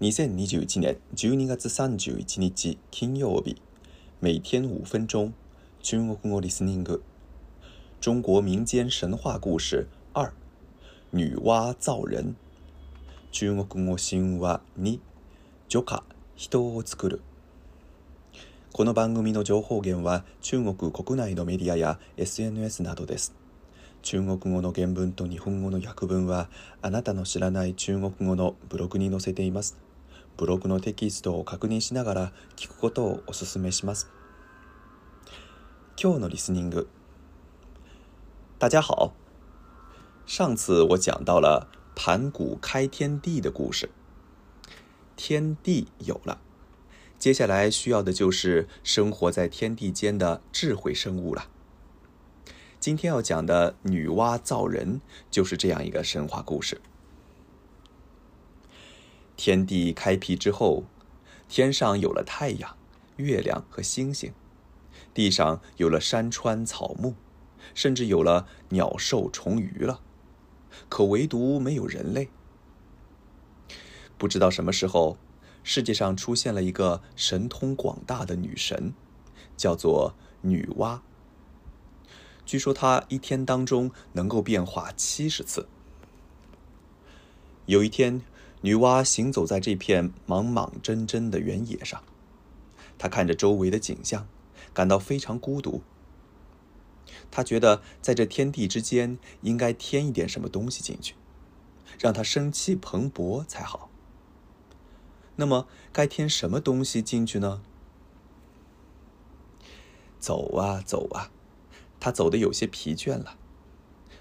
2021年12月31日金曜日每天5分钟中国語リスニング中国民间神話故事2女娲造人中国語神話2女化人を作るこの番組の情報源は中国国内のメディアや SNS などです中国語の原文と日本語の訳文はあなたの知らない中国語のブログに載せていますブログのテキストを確認しながら聞くことをお勧めします。今日のリスニング，大家好，上次我讲到了盘古开天地的故事，天地有了，接下来需要的就是生活在天地间的智慧生物了。今天要讲的女娲造人就是这样一个神话故事。天地开辟之后，天上有了太阳、月亮和星星，地上有了山川草木，甚至有了鸟兽虫鱼了，可唯独没有人类。不知道什么时候，世界上出现了一个神通广大的女神，叫做女娲。据说她一天当中能够变化七十次。有一天。女娲行走在这片莽莽真真的原野上，她看着周围的景象，感到非常孤独。她觉得在这天地之间应该添一点什么东西进去，让她生气蓬勃才好。那么该添什么东西进去呢？走啊走啊，她走得有些疲倦了，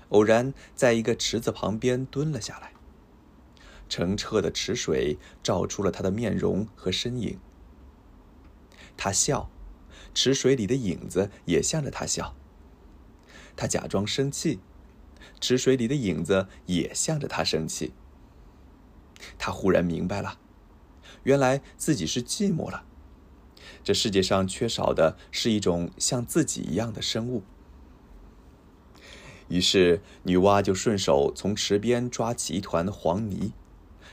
偶然在一个池子旁边蹲了下来。澄澈的池水照出了他的面容和身影。他笑，池水里的影子也向着他笑。他假装生气，池水里的影子也向着他生气。他忽然明白了，原来自己是寂寞了。这世界上缺少的是一种像自己一样的生物。于是女娲就顺手从池边抓起一团黄泥。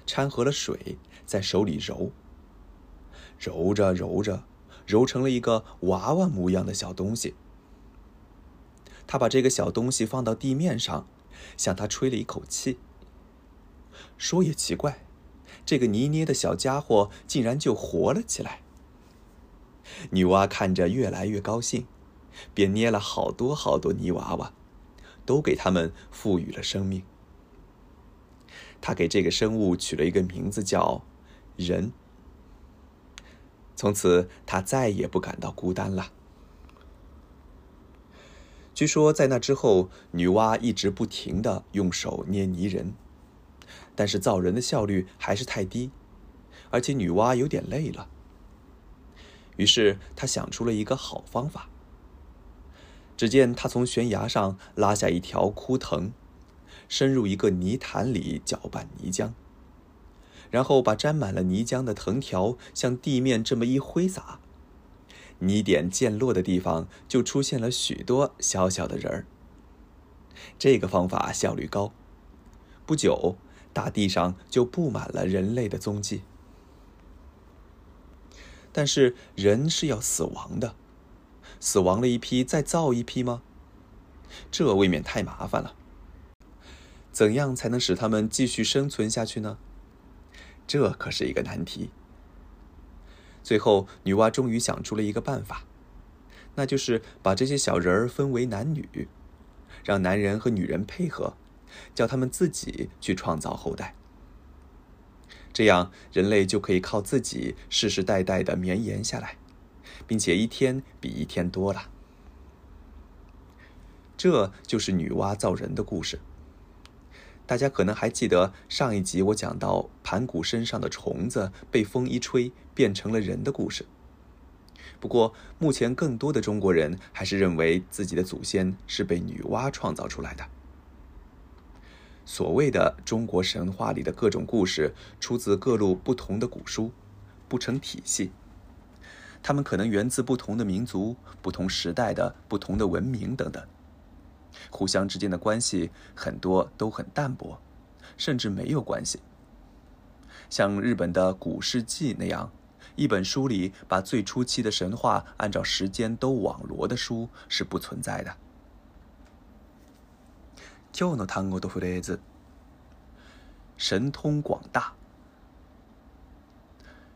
掺和了水，在手里揉，揉着揉着，揉成了一个娃娃模样的小东西。他把这个小东西放到地面上，向他吹了一口气。说也奇怪，这个泥捏的小家伙竟然就活了起来。女娲看着越来越高兴，便捏了好多好多泥娃娃，都给他们赋予了生命。他给这个生物取了一个名字，叫“人”。从此，他再也不感到孤单了。据说，在那之后，女娲一直不停的用手捏泥人，但是造人的效率还是太低，而且女娲有点累了。于是，他想出了一个好方法。只见他从悬崖上拉下一条枯藤。深入一个泥潭里搅拌泥浆，然后把沾满了泥浆的藤条向地面这么一挥洒，泥点溅落的地方就出现了许多小小的人儿。这个方法效率高，不久大地上就布满了人类的踪迹。但是人是要死亡的，死亡了一批再造一批吗？这未免太麻烦了。怎样才能使他们继续生存下去呢？这可是一个难题。最后，女娲终于想出了一个办法，那就是把这些小人儿分为男女，让男人和女人配合，叫他们自己去创造后代。这样，人类就可以靠自己世世代代的绵延下来，并且一天比一天多了。这就是女娲造人的故事。大家可能还记得上一集我讲到盘古身上的虫子被风一吹变成了人的故事。不过，目前更多的中国人还是认为自己的祖先是被女娲创造出来的。所谓的中国神话里的各种故事，出自各路不同的古书，不成体系。它们可能源自不同的民族、不同时代的不同的文明等等。互相之间的关系很多都很淡薄，甚至没有关系。像日本的《古事记》那样，一本书里把最初期的神话按照时间都网罗的书是不存在的。教の単語とフレーズ，神通广大，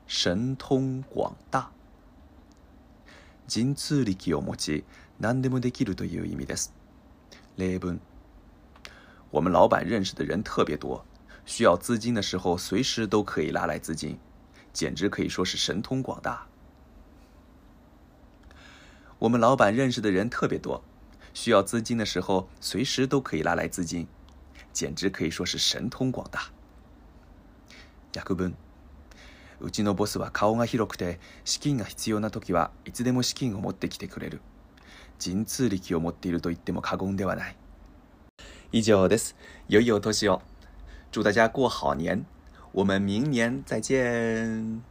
神通广大，神通力気を持ち、なんでもできるという意味です。雷奔，我们老板认识的人特别多，需要资金的时候随时都可以拉来资金，简直可以说是神通广大。我们老板认识的人特别多，需要资金的时候随时都可以拉来资金，简直可以说是神通广大。亚古奔，うちのボスは顔が広くて、資金が必要なとはいつでも資金を持ってきてくれる。神通力を持っていると言っても過言ではない。以上です。良いお年を。祝大家过好年。我们明年再见。